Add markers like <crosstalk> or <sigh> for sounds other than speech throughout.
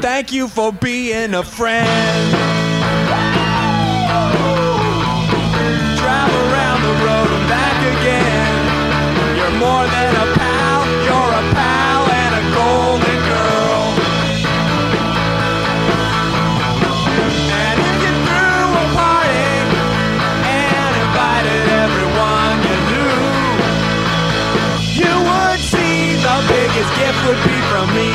Thank you for being a friend. Drive around the road and back again. You're more than a pal, you're a pal and a golden girl. And if you threw a party and invited everyone you knew, you would see the biggest gift would be from me,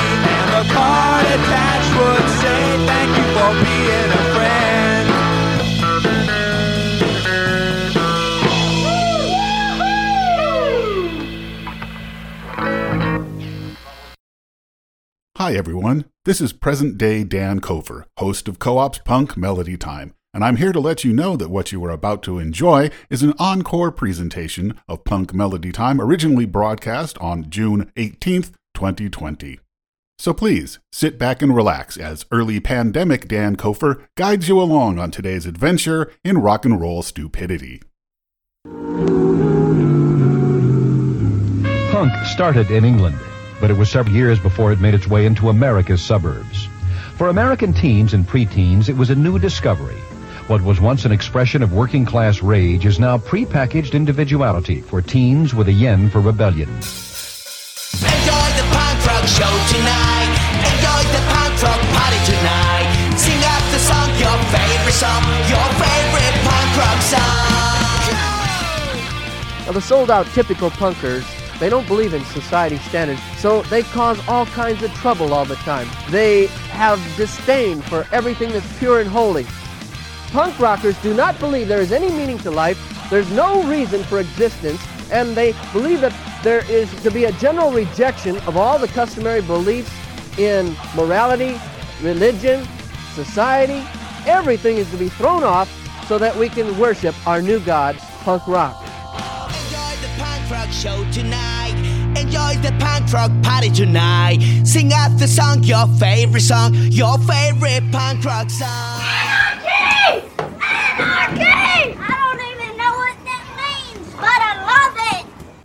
Hi, everyone. This is present day Dan Kofer, host of Co op's Punk Melody Time, and I'm here to let you know that what you are about to enjoy is an encore presentation of Punk Melody Time, originally broadcast on June 18th, 2020. So please sit back and relax as early pandemic Dan Kofer guides you along on today's adventure in rock and roll stupidity. Punk started in England, but it was several years before it made its way into America's suburbs. For American teens and preteens, it was a new discovery. What was once an expression of working class rage is now prepackaged individuality for teens with a yen for rebellion. Rock show tonight. Enjoy the punk rock party tonight. Sing out the song, your favorite song, your favorite punk rock song. Now, the sold out typical punkers, they don't believe in society standards, so they cause all kinds of trouble all the time. They have disdain for everything that's pure and holy. Punk rockers do not believe there is any meaning to life, there's no reason for existence, and they believe that there is to be a general rejection of all the customary beliefs in morality, religion, society. Everything is to be thrown off so that we can worship our new god, punk rock. Enjoy the punk rock show tonight. Enjoy the punk rock party tonight. Sing out the song, your favorite song, your favorite punk rock song. Anarchy! Anarchy! I don't even know what that means, but I love it!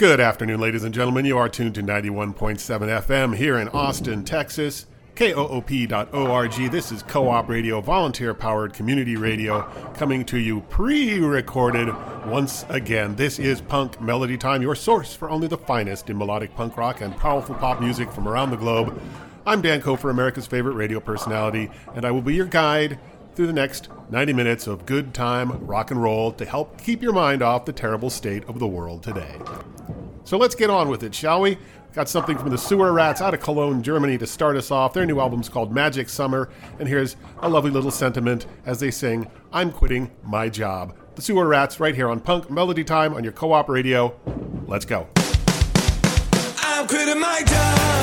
Good afternoon, ladies and gentlemen. You are tuned to 91.7 FM here in Austin, Texas. KOOP.org. This is Co op Radio, volunteer powered community radio, coming to you pre recorded once again. This is Punk Melody Time, your source for only the finest in melodic punk rock and powerful pop music from around the globe. I'm Dan Kofer, America's favorite radio personality, and I will be your guide through the next 90 minutes of good time rock and roll to help keep your mind off the terrible state of the world today. So let's get on with it, shall we? Got something from the Sewer Rats out of Cologne, Germany to start us off. Their new album's called Magic Summer, and here's a lovely little sentiment as they sing, I'm quitting my job. The Sewer Rats right here on Punk Melody Time on your co op radio. Let's go. I'm quitting my job.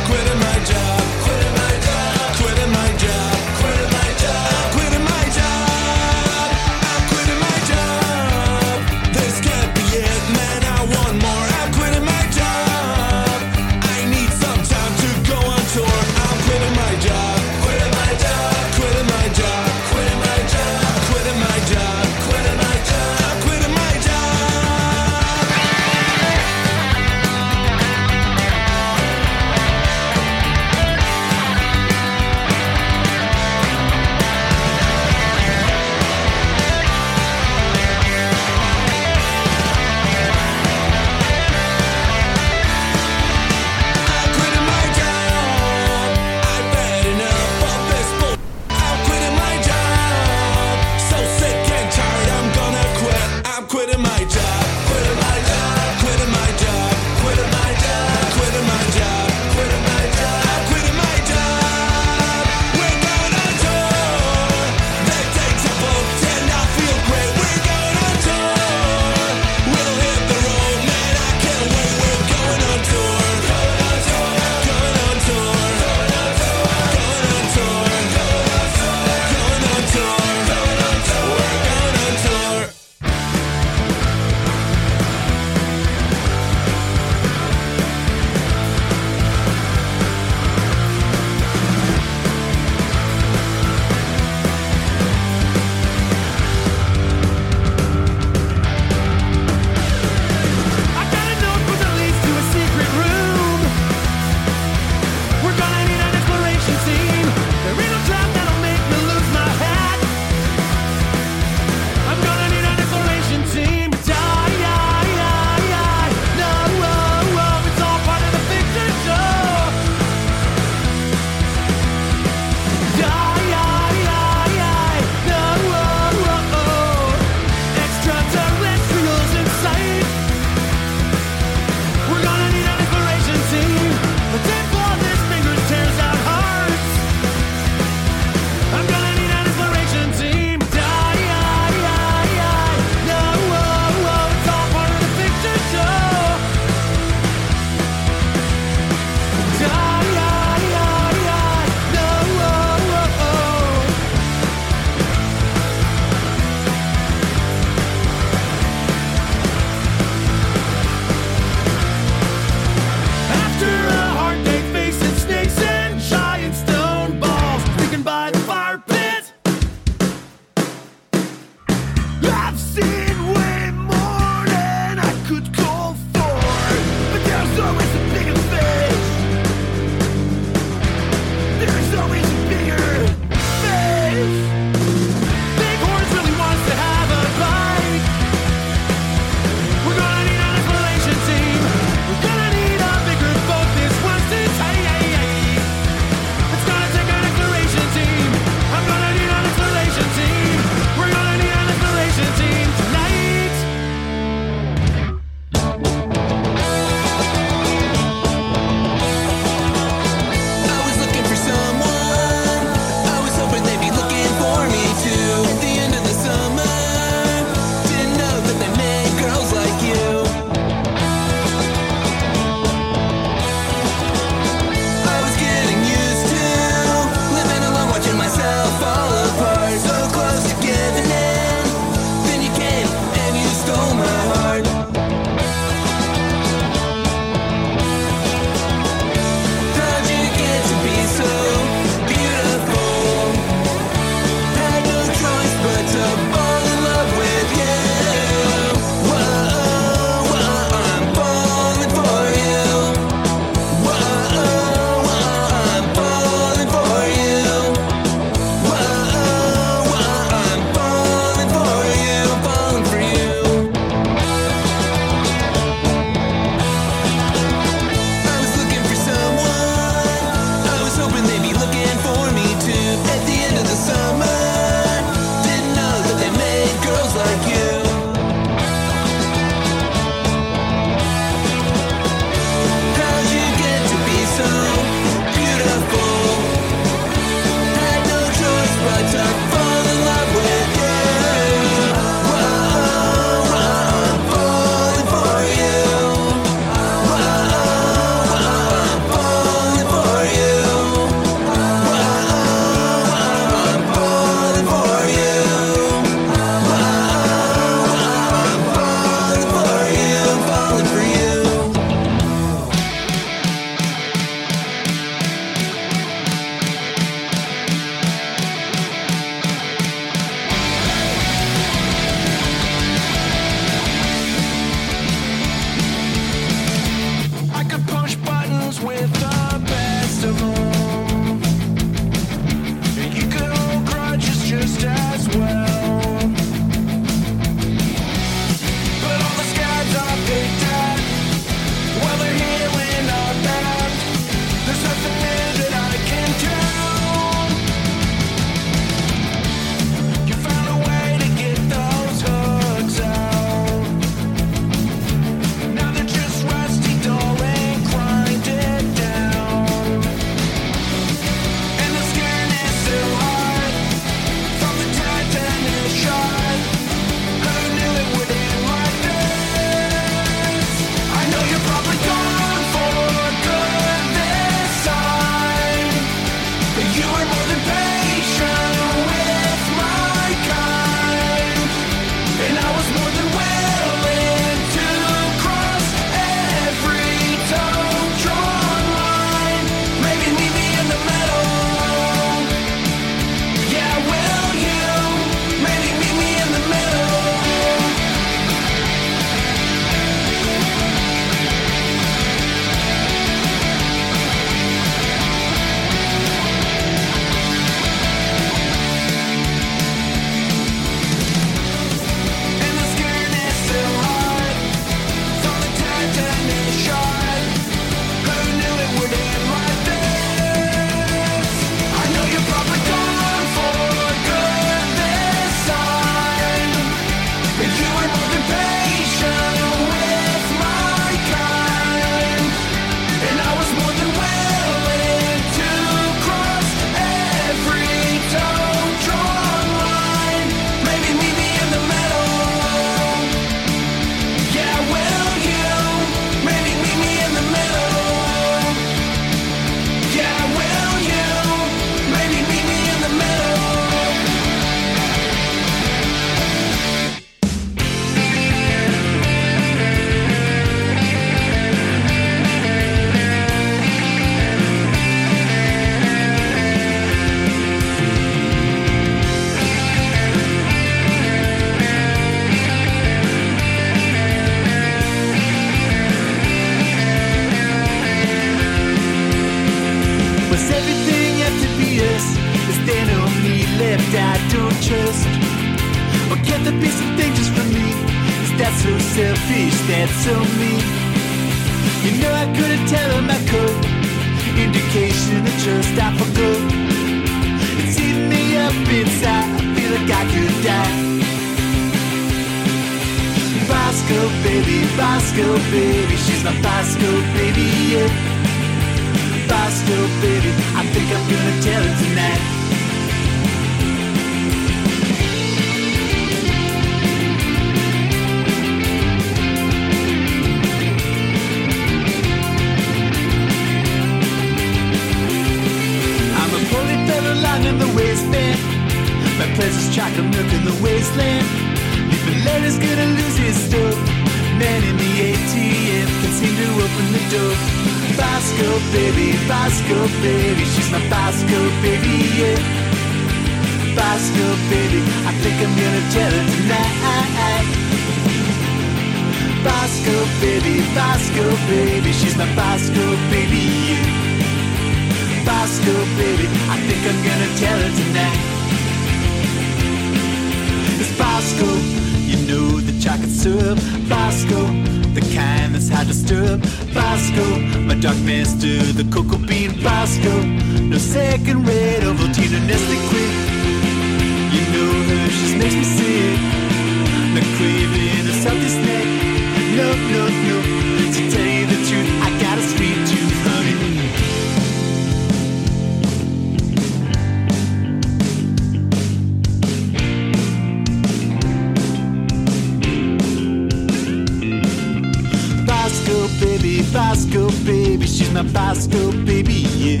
a bicycle, baby, yeah.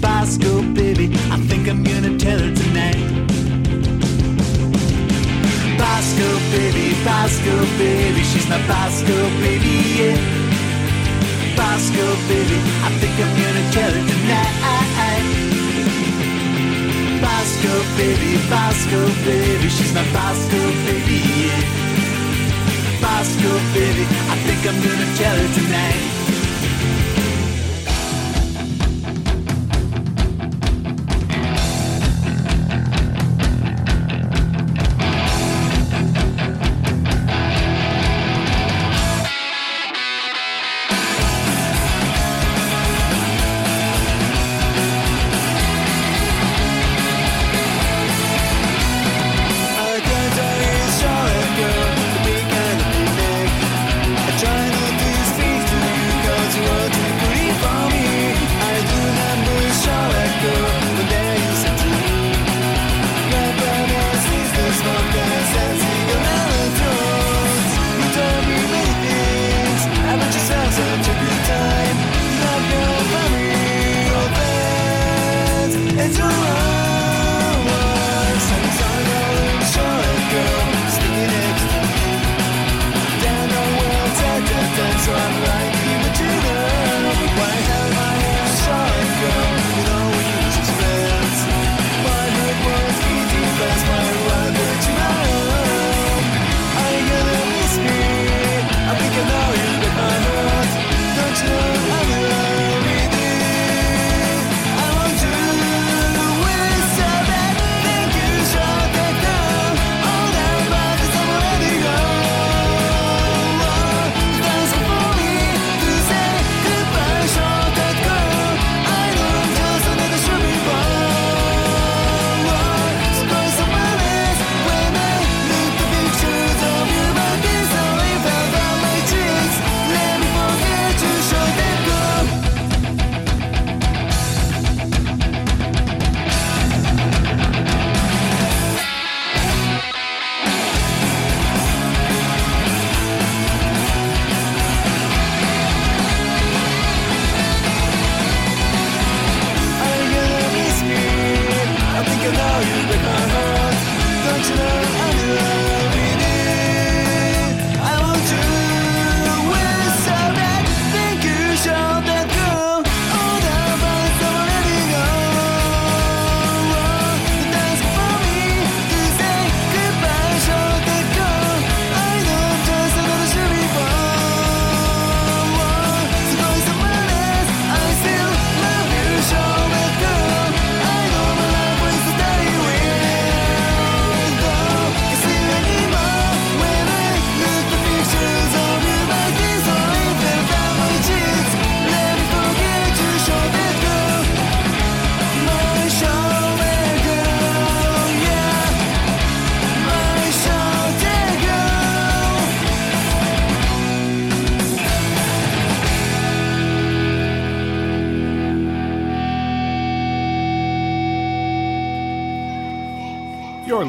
Bicycle, baby, I think I'm gonna tell her tonight. Bosco baby, Bosco baby, she's my Bosco baby, yeah. Bicycle, baby, I think I'm gonna tell her tonight. Bosco baby, Bosco baby, she's my Bosco baby, yeah. Bicycle, baby, I think I'm gonna tell her tonight.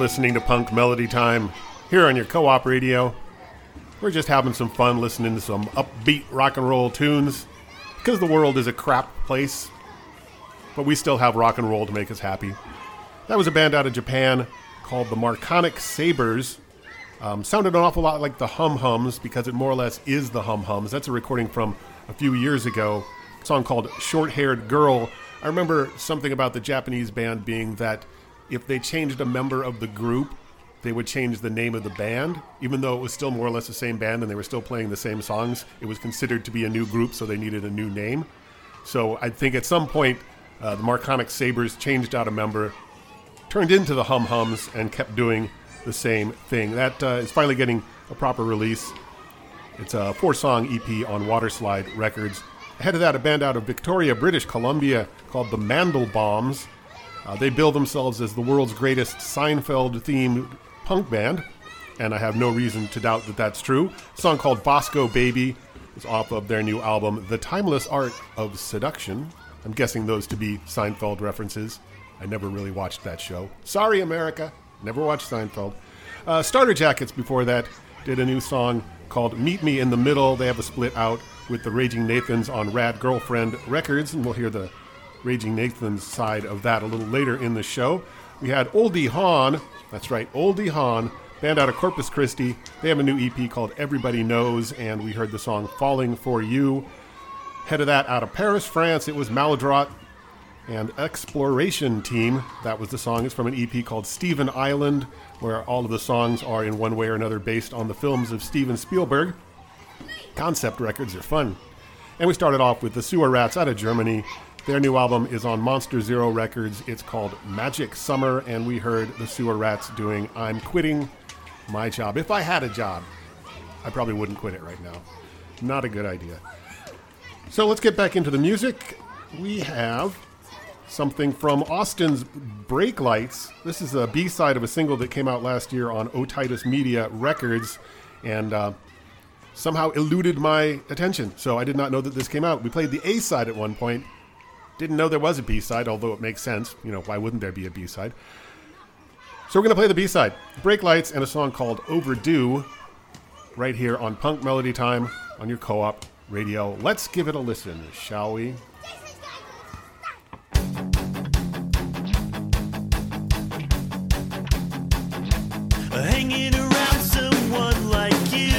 Listening to Punk Melody Time here on your co op radio. We're just having some fun listening to some upbeat rock and roll tunes because the world is a crap place, but we still have rock and roll to make us happy. That was a band out of Japan called the Marconic Sabers. Um, sounded an awful lot like the Hum Hums because it more or less is the Hum Hums. That's a recording from a few years ago. Song called Short Haired Girl. I remember something about the Japanese band being that if they changed a member of the group, they would change the name of the band, even though it was still more or less the same band and they were still playing the same songs. It was considered to be a new group, so they needed a new name. So I think at some point, uh, the Marconic Sabers changed out a member, turned into the Hum Hums, and kept doing the same thing. That uh, is finally getting a proper release. It's a four song EP on Waterslide Records. Ahead of that, a band out of Victoria, British Columbia called the Mandelbaums. Uh, they bill themselves as the world's greatest Seinfeld themed punk band, and I have no reason to doubt that that's true. A song called Bosco Baby is off of their new album, The Timeless Art of Seduction. I'm guessing those to be Seinfeld references. I never really watched that show. Sorry, America. Never watched Seinfeld. Uh, Starter Jackets before that did a new song called Meet Me in the Middle. They have a split out with the Raging Nathans on Rad Girlfriend Records, and we'll hear the Raging Nathans side of that a little later in the show. We had Oldie Hawn, that's right, Oldie Hawn, band out of Corpus Christi. They have a new EP called Everybody Knows, and we heard the song Falling for You. Head of that out of Paris, France, it was Maladroit and Exploration Team. That was the song. It's from an EP called Steven Island, where all of the songs are in one way or another based on the films of Steven Spielberg. Concept records are fun. And we started off with the Sewer Rats out of Germany. Their new album is on Monster Zero Records. It's called Magic Summer, and we heard the Sewer Rats doing I'm Quitting My Job. If I had a job, I probably wouldn't quit it right now. Not a good idea. So let's get back into the music. We have something from Austin's Brake Lights. This is a B side of a single that came out last year on Otitis Media Records and uh, somehow eluded my attention. So I did not know that this came out. We played the A side at one point. Didn't know there was a B side, although it makes sense. You know, why wouldn't there be a B side? So we're going to play the B side Break Lights and a song called Overdue right here on Punk Melody Time on your co op radio. Let's give it a listen, shall we? Hanging around someone like you.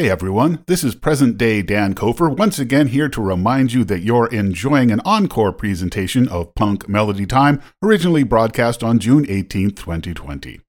Hey everyone, this is present day Dan Kofer once again here to remind you that you're enjoying an encore presentation of Punk Melody Time, originally broadcast on June 18, 2020.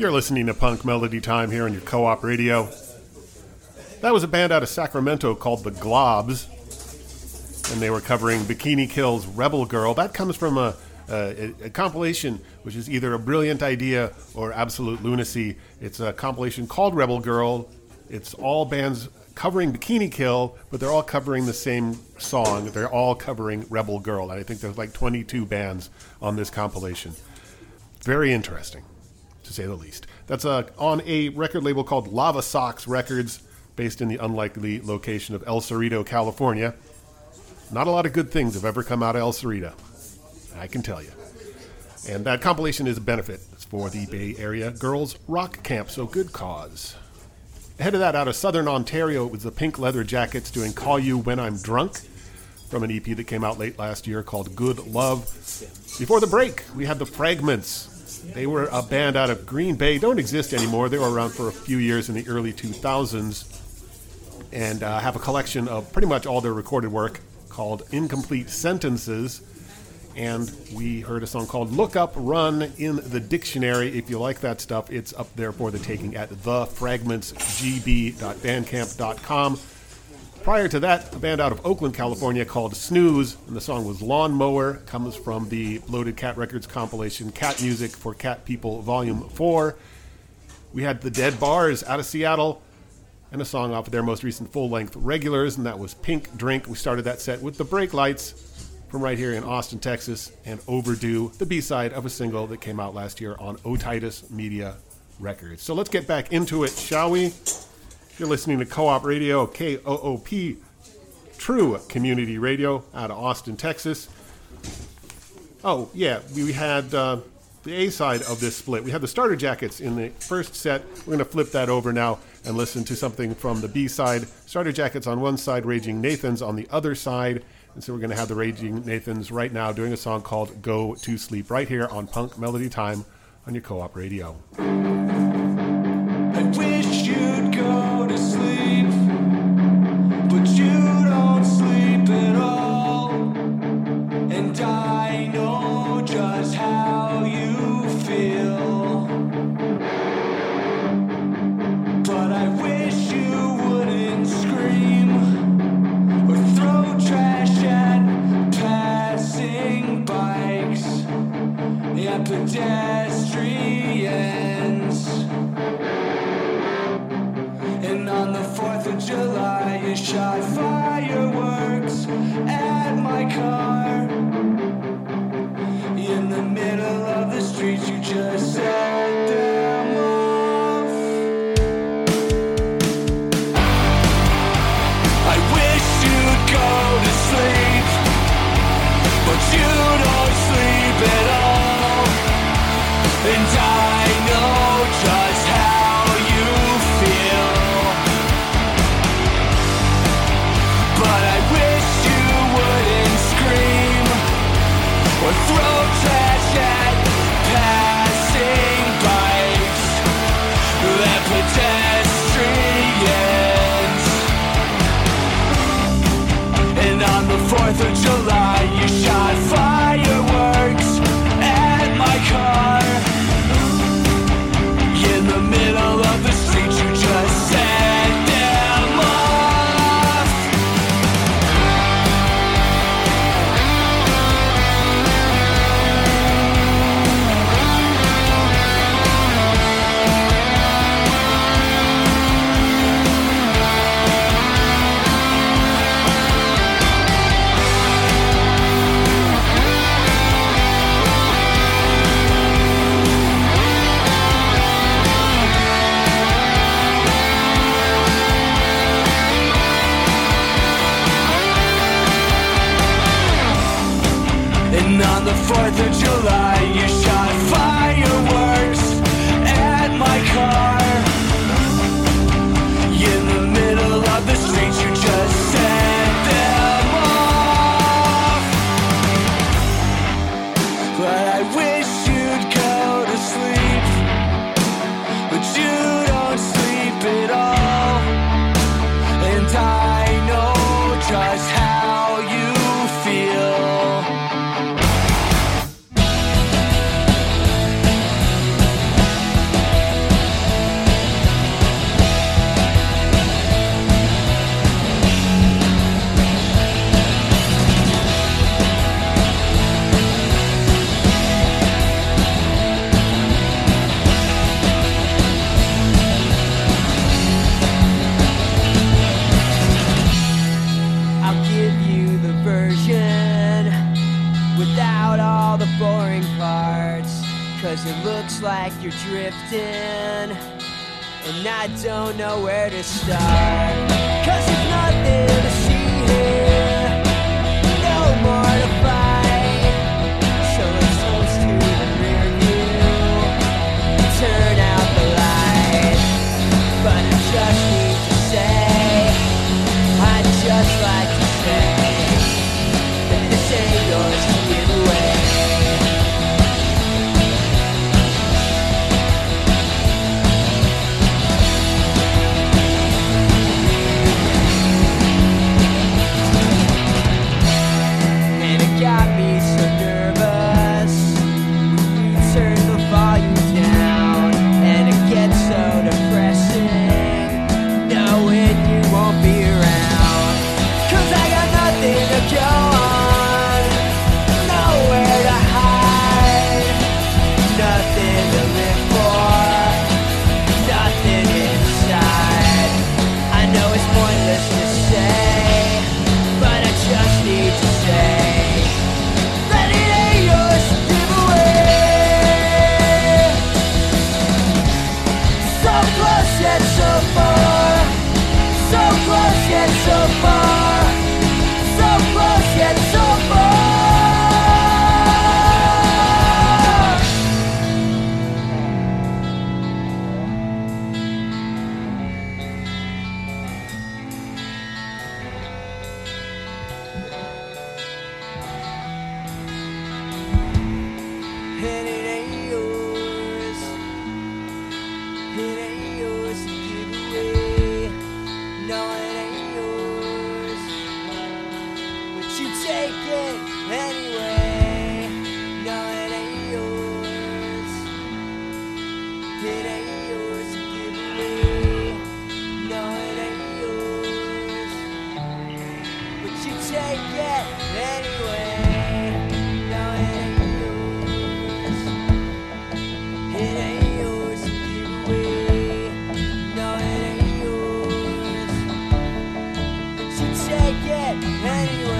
You're listening to Punk Melody Time here on your co op radio. That was a band out of Sacramento called the Globs, and they were covering Bikini Kill's Rebel Girl. That comes from a, a, a compilation which is either a brilliant idea or absolute lunacy. It's a compilation called Rebel Girl. It's all bands covering Bikini Kill, but they're all covering the same song. They're all covering Rebel Girl. And I think there's like 22 bands on this compilation. Very interesting, to say the least. That's uh, on a record label called Lava Socks Records, based in the unlikely location of El Cerrito, California. Not a lot of good things have ever come out of El Cerrito, I can tell you. And that compilation is a benefit It's for the Bay Area Girls Rock Camp, so good cause. Ahead of that, out of southern Ontario, it was the Pink Leather Jackets doing Call You When I'm Drunk from an EP that came out late last year called Good Love. Before the break, we had the Fragments. They were a band out of Green Bay, don't exist anymore. They were around for a few years in the early 2000s and uh, have a collection of pretty much all their recorded work called Incomplete Sentences. And we heard a song called Look Up Run in the Dictionary. If you like that stuff, it's up there for the taking at thefragmentsgb.bandcamp.com. Prior to that, a band out of Oakland, California called Snooze, and the song was Lawnmower, comes from the Loaded Cat Records compilation Cat Music for Cat People Volume 4. We had the Dead Bars out of Seattle, and a song off of their most recent full length regulars, and that was Pink Drink. We started that set with the Brake Lights from right here in Austin, Texas, and Overdue, the B side of a single that came out last year on Otitis Media Records. So let's get back into it, shall we? You're listening to Co op Radio, K O O P, True Community Radio out of Austin, Texas. Oh, yeah, we had uh, the A side of this split. We had the starter jackets in the first set. We're going to flip that over now and listen to something from the B side. Starter jackets on one side, Raging Nathans on the other side. And so we're going to have the Raging Nathans right now doing a song called Go to Sleep right here on Punk Melody Time on your co op radio. you're drifting And I don't know where to start. Cause there's nothing to see here. Anyway.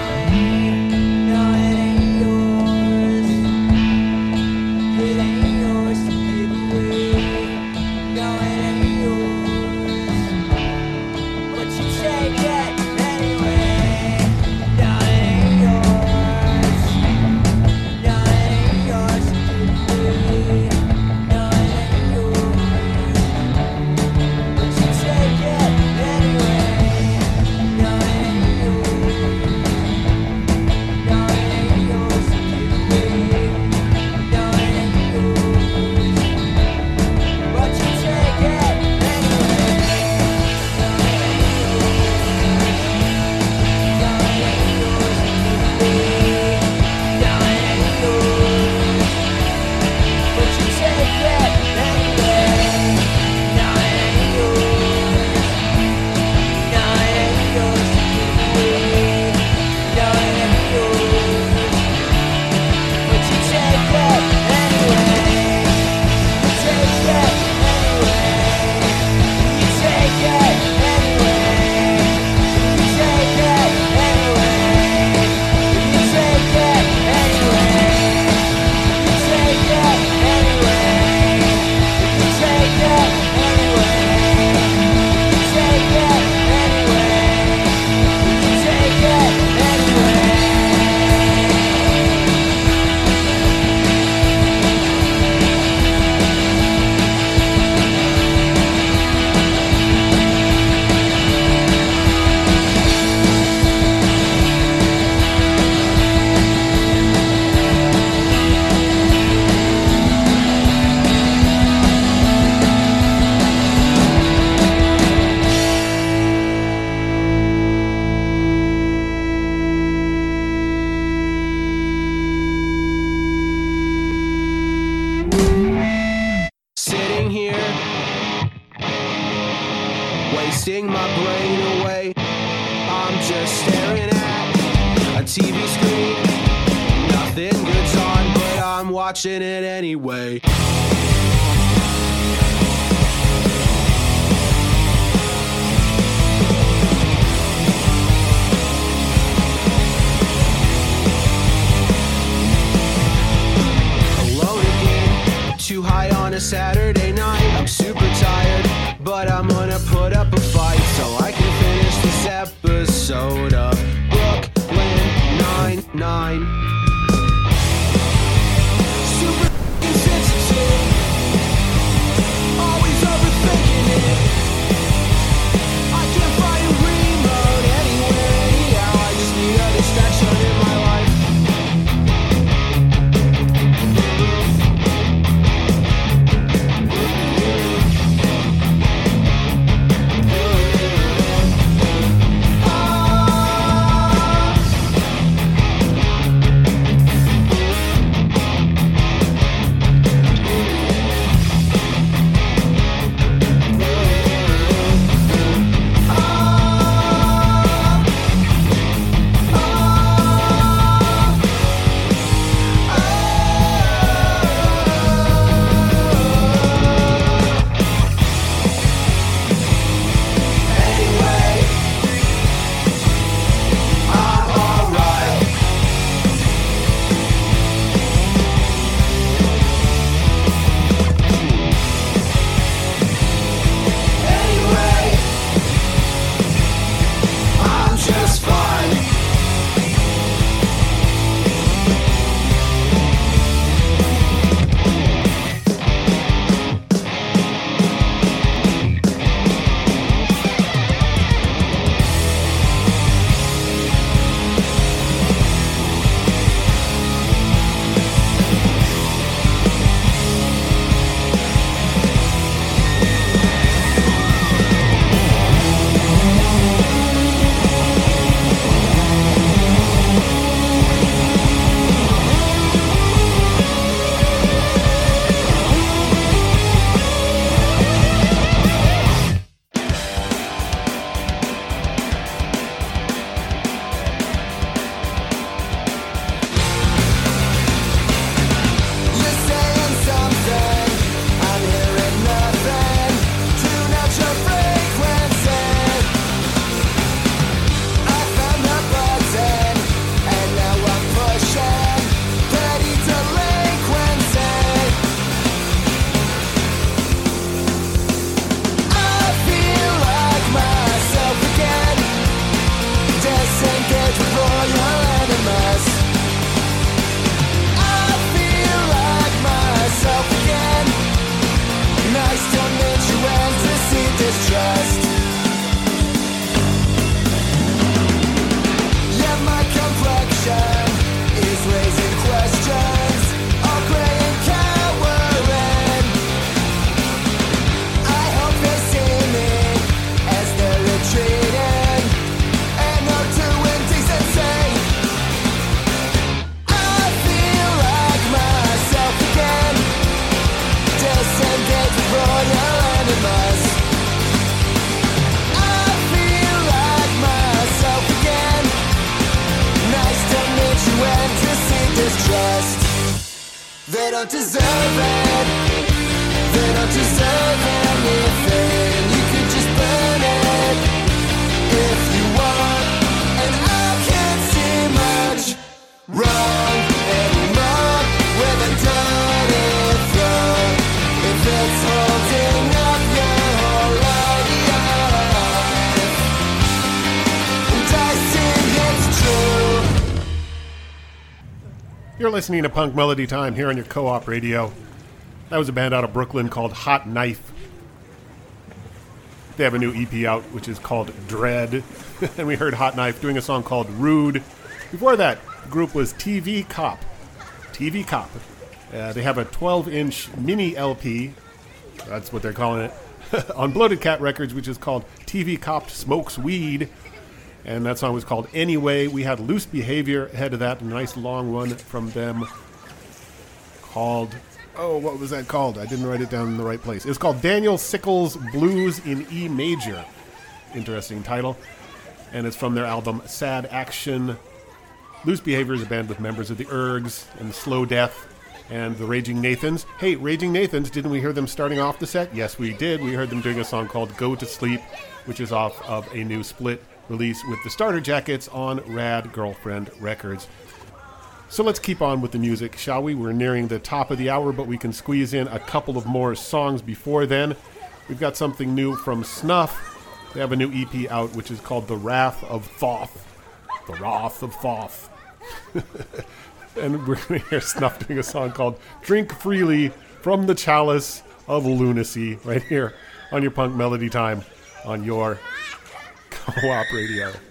Listening to Punk Melody Time here on your co op radio. That was a band out of Brooklyn called Hot Knife. They have a new EP out, which is called Dread. <laughs> and we heard Hot Knife doing a song called Rude. Before that, the group was TV Cop. TV Cop. Uh, they have a 12 inch mini LP. That's what they're calling it. <laughs> on Bloated Cat Records, which is called TV Cop Smokes Weed. And that song was called Anyway. We had Loose Behavior ahead of that, a nice long one from them called. Oh, what was that called? I didn't write it down in the right place. It was called Daniel Sickles Blues in E Major. Interesting title. And it's from their album Sad Action. Loose Behavior is a band with members of the Ergs and Slow Death and the Raging Nathans. Hey, Raging Nathans, didn't we hear them starting off the set? Yes, we did. We heard them doing a song called Go to Sleep, which is off of a new split release with the starter jackets on Rad Girlfriend Records. So let's keep on with the music, shall we? We're nearing the top of the hour, but we can squeeze in a couple of more songs before then. We've got something new from Snuff. They have a new EP out, which is called The Wrath of Thoth. The Wrath of Thoth. <laughs> and we're going to hear Snuff doing a song called Drink Freely from the Chalice of Lunacy right here on your punk melody time on your <laughs> co op radio.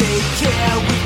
Take care.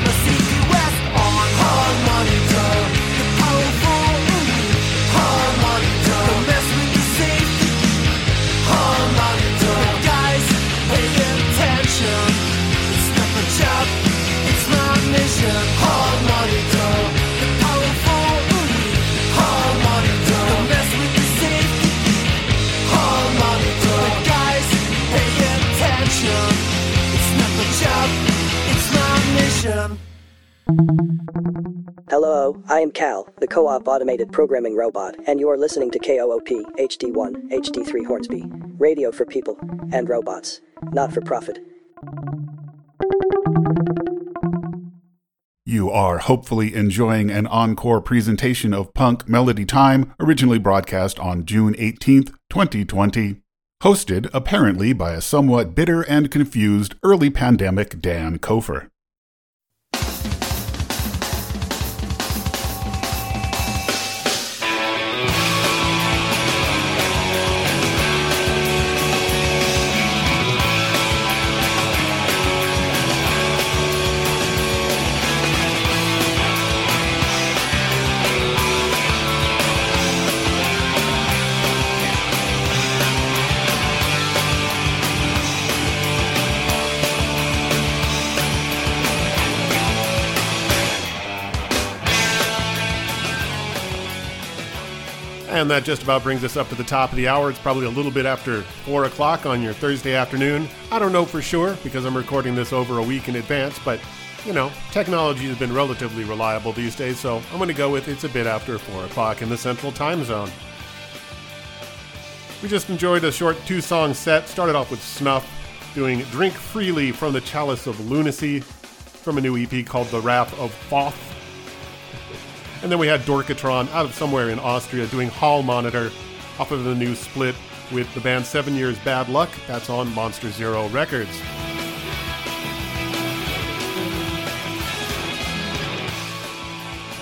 I am Cal, the co op automated programming robot, and you are listening to KOOP HD1 HD3 Hornsby. Radio for people and robots, not for profit. You are hopefully enjoying an encore presentation of Punk Melody Time, originally broadcast on June 18th, 2020. Hosted, apparently, by a somewhat bitter and confused early pandemic Dan Kofer. And that just about brings us up to the top of the hour. It's probably a little bit after 4 o'clock on your Thursday afternoon. I don't know for sure because I'm recording this over a week in advance, but you know, technology has been relatively reliable these days, so I'm going to go with it's a bit after 4 o'clock in the central time zone. We just enjoyed a short two song set. Started off with Snuff doing Drink Freely from the Chalice of Lunacy from a new EP called The Wrath of Thoth. And then we had Dorkatron out of somewhere in Austria doing Hall Monitor off of the new split with the band Seven Years Bad Luck. That's on Monster Zero Records.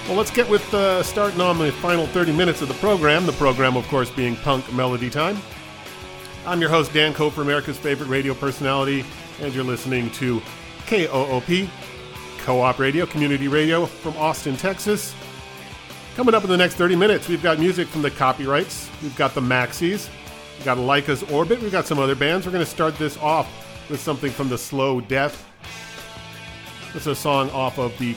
Well, let's get with uh, starting on the final 30 minutes of the program. The program, of course, being Punk Melody Time. I'm your host, Dan Cope, for America's favorite radio personality, and you're listening to KOOP, Co op Radio, Community Radio from Austin, Texas. Coming up in the next 30 minutes, we've got music from the copyrights, we've got the Maxis, we've got Leica's Orbit, we've got some other bands. We're going to start this off with something from the Slow Death. This is a song off of the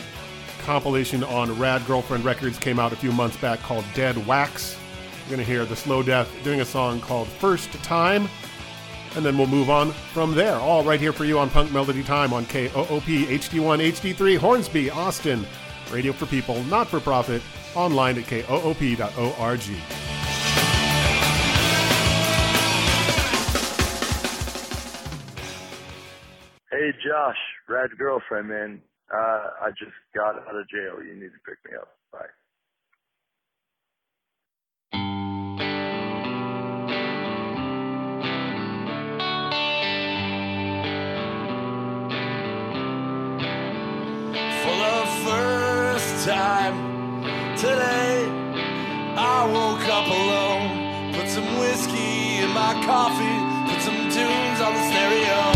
compilation on Rad Girlfriend Records, came out a few months back called Dead Wax. You're going to hear the Slow Death doing a song called First Time, and then we'll move on from there. All right here for you on Punk Melody Time on KOOP HD1 HD3 Hornsby, Austin. Radio for people, not for profit, online at koop.org. Hey Josh, Rad's girlfriend, man. Uh, I just got out of jail. You need to pick me up. Bye. Time today, I woke up alone. Put some whiskey in my coffee, put some tunes on the stereo.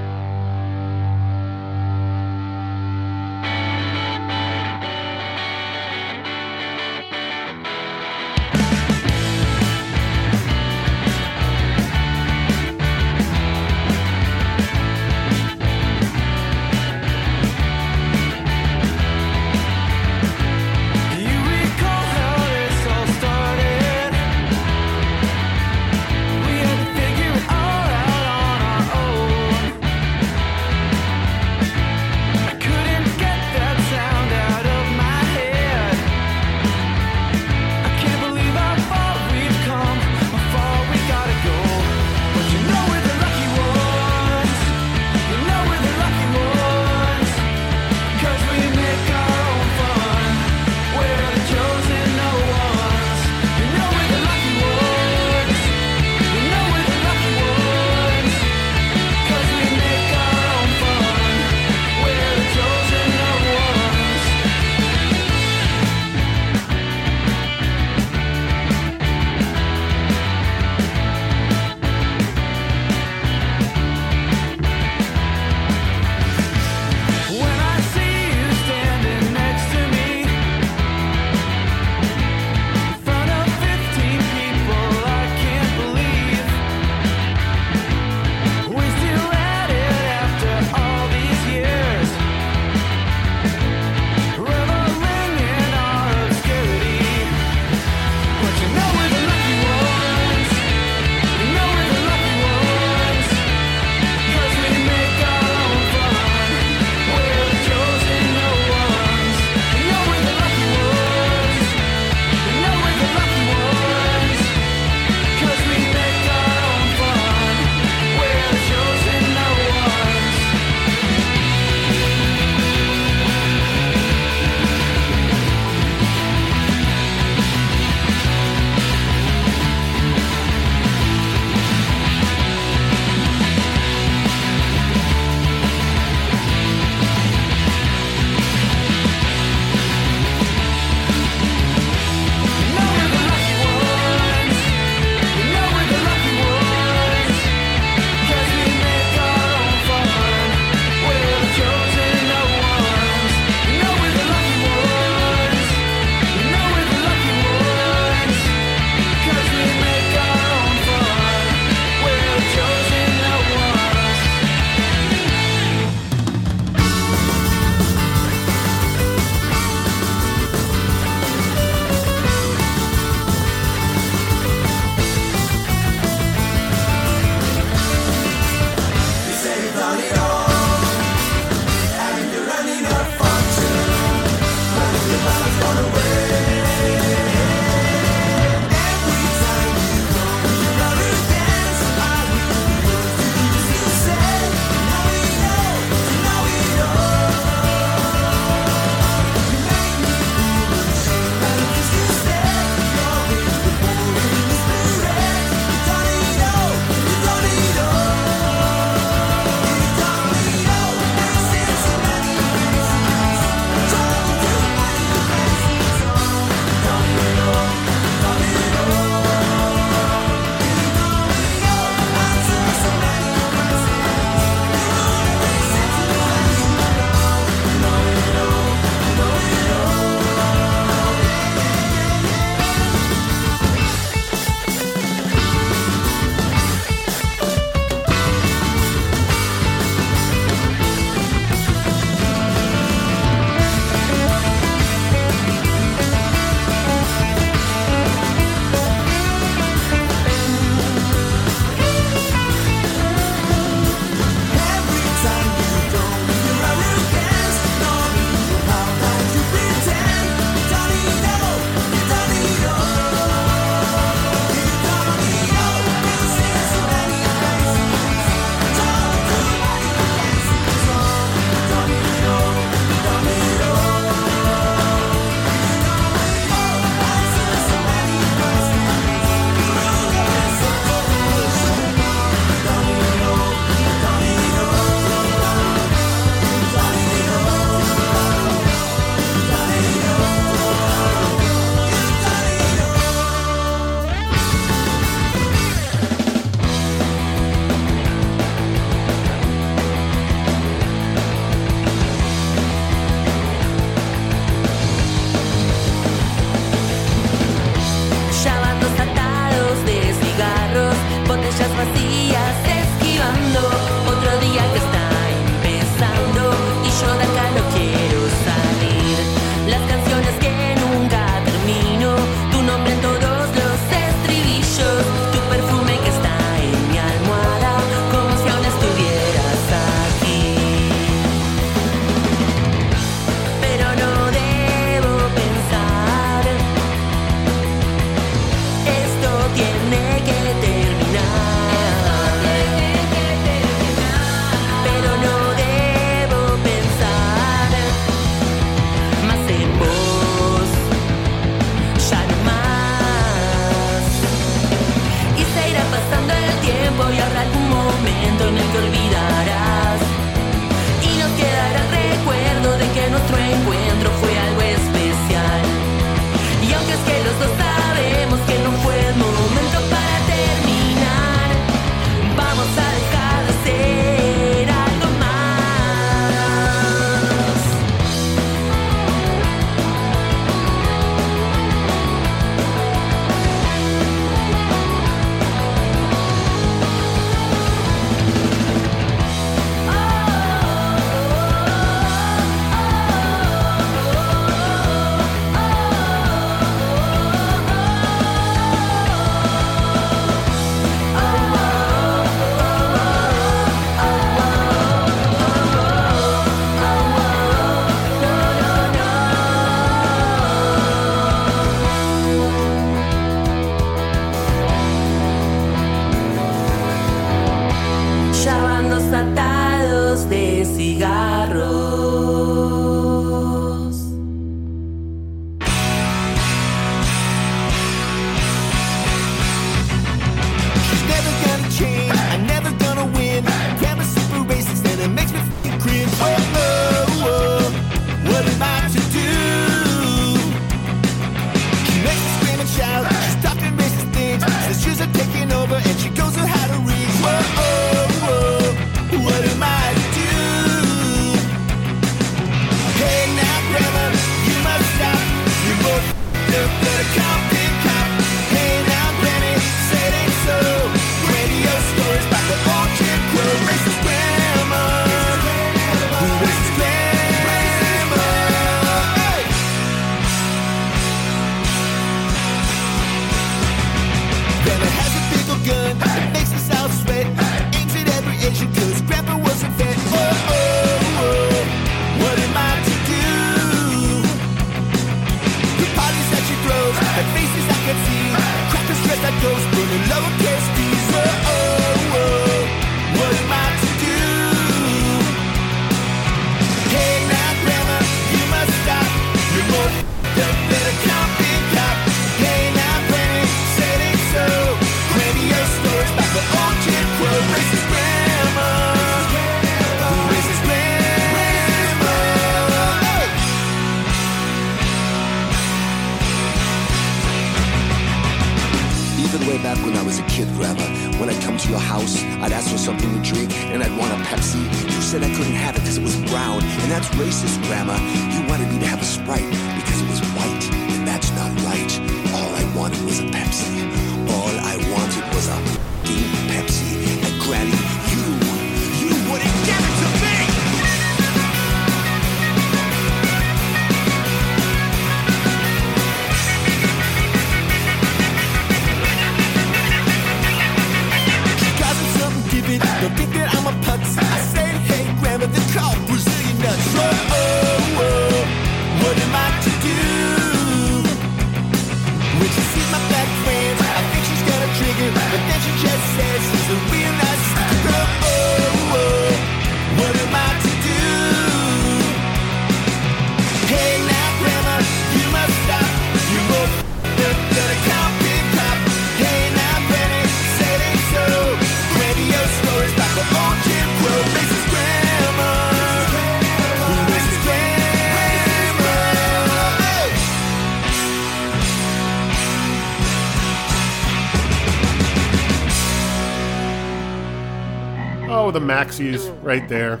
Right there,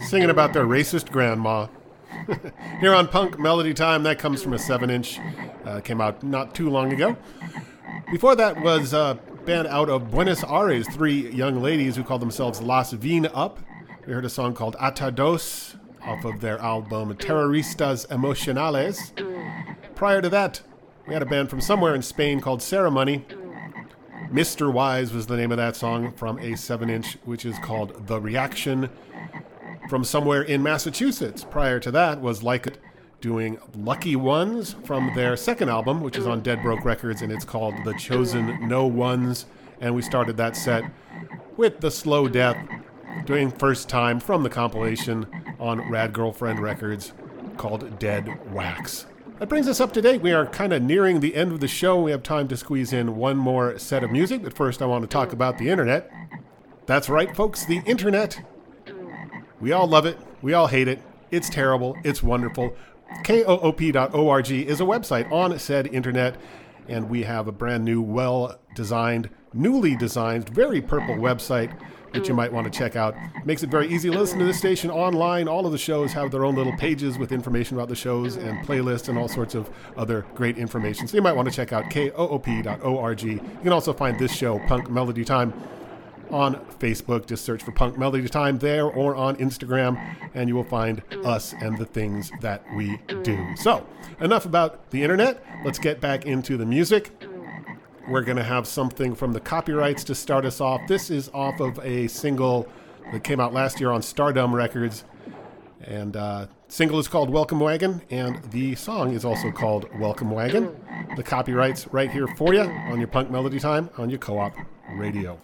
singing about their racist grandma. <laughs> Here on Punk Melody Time, that comes from a 7 inch, uh, came out not too long ago. Before that was a band out of Buenos Aires, three young ladies who called themselves Las Vin Up. We heard a song called Atados off of their album Terroristas Emocionales. Prior to that, we had a band from somewhere in Spain called Ceremony. Mr. Wise was the name of that song from a 7 inch, which is called The Reaction. From somewhere in Massachusetts. Prior to that was Like It doing Lucky Ones from their second album, which is on Dead Broke Records, and it's called The Chosen No Ones. And we started that set with The Slow Death doing First Time from the compilation on Rad Girlfriend Records called Dead Wax. That brings us up to date. We are kind of nearing the end of the show. We have time to squeeze in one more set of music, but first I want to talk about the internet. That's right, folks, the internet. We all love it. We all hate it. It's terrible. It's wonderful. KOOP.org is a website on said internet, and we have a brand new, well designed, newly designed, very purple website which you might want to check out. Makes it very easy to listen to this station online. All of the shows have their own little pages with information about the shows and playlists and all sorts of other great information. So you might want to check out koop.org. You can also find this show, Punk Melody Time, on Facebook. Just search for Punk Melody Time there or on Instagram, and you will find us and the things that we do. So, enough about the internet. Let's get back into the music. We're going to have something from the copyrights to start us off. This is off of a single that came out last year on Stardumb Records. And uh, single is called Welcome Wagon, and the song is also called Welcome Wagon. The copyrights right here for you on your Punk Melody Time on your co-op radio.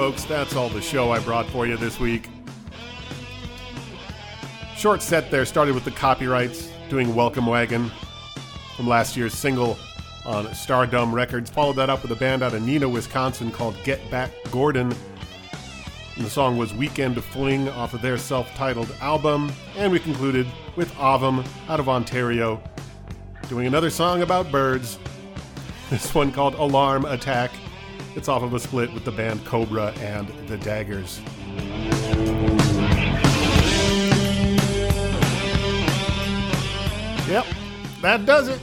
Folks. That's all the show I brought for you this week. Short set there started with the copyrights, doing Welcome Wagon from last year's single on Stardumb Records. Followed that up with a band out of Neenah, Wisconsin called Get Back Gordon. And the song was Weekend Fling off of their self titled album. And we concluded with Avum out of Ontario, doing another song about birds. <laughs> This one called Alarm Attack. It's off of a split with the band Cobra and the Daggers. Yep, that does it.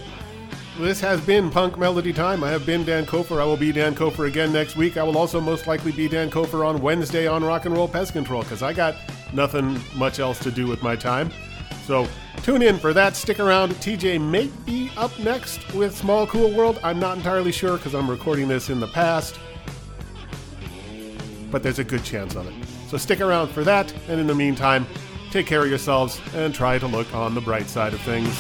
This has been Punk Melody Time. I have been Dan Kofer. I will be Dan Kofer again next week. I will also most likely be Dan Kofer on Wednesday on Rock and Roll Pest Control because I got nothing much else to do with my time. So tune in for that. Stick around. TJ may be up next with Small Cool World. I'm not entirely sure because I'm recording this in the past, but there's a good chance of it. So stick around for that. And in the meantime, take care of yourselves and try to look on the bright side of things.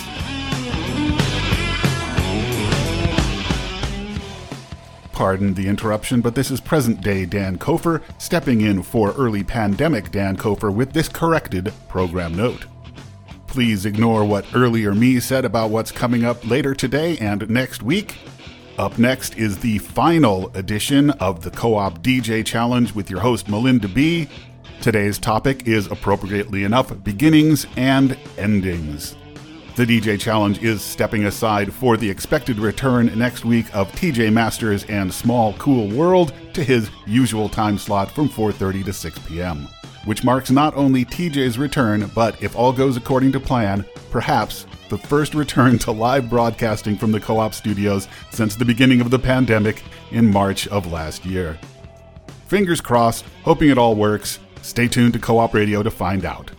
Pardon the interruption, but this is present day Dan Kofer stepping in for early pandemic Dan Kofer with this corrected program note. Please ignore what earlier me said about what's coming up later today and next week. Up next is the final edition of the Co op DJ Challenge with your host Melinda B. Today's topic is appropriately enough beginnings and endings. The DJ Challenge is stepping aside for the expected return next week of TJ Masters and Small Cool World to his usual time slot from 4:30 to 6 p.m., which marks not only TJ's return, but if all goes according to plan, perhaps the first return to live broadcasting from the Co-op studios since the beginning of the pandemic in March of last year. Fingers crossed, hoping it all works. Stay tuned to Co-op Radio to find out.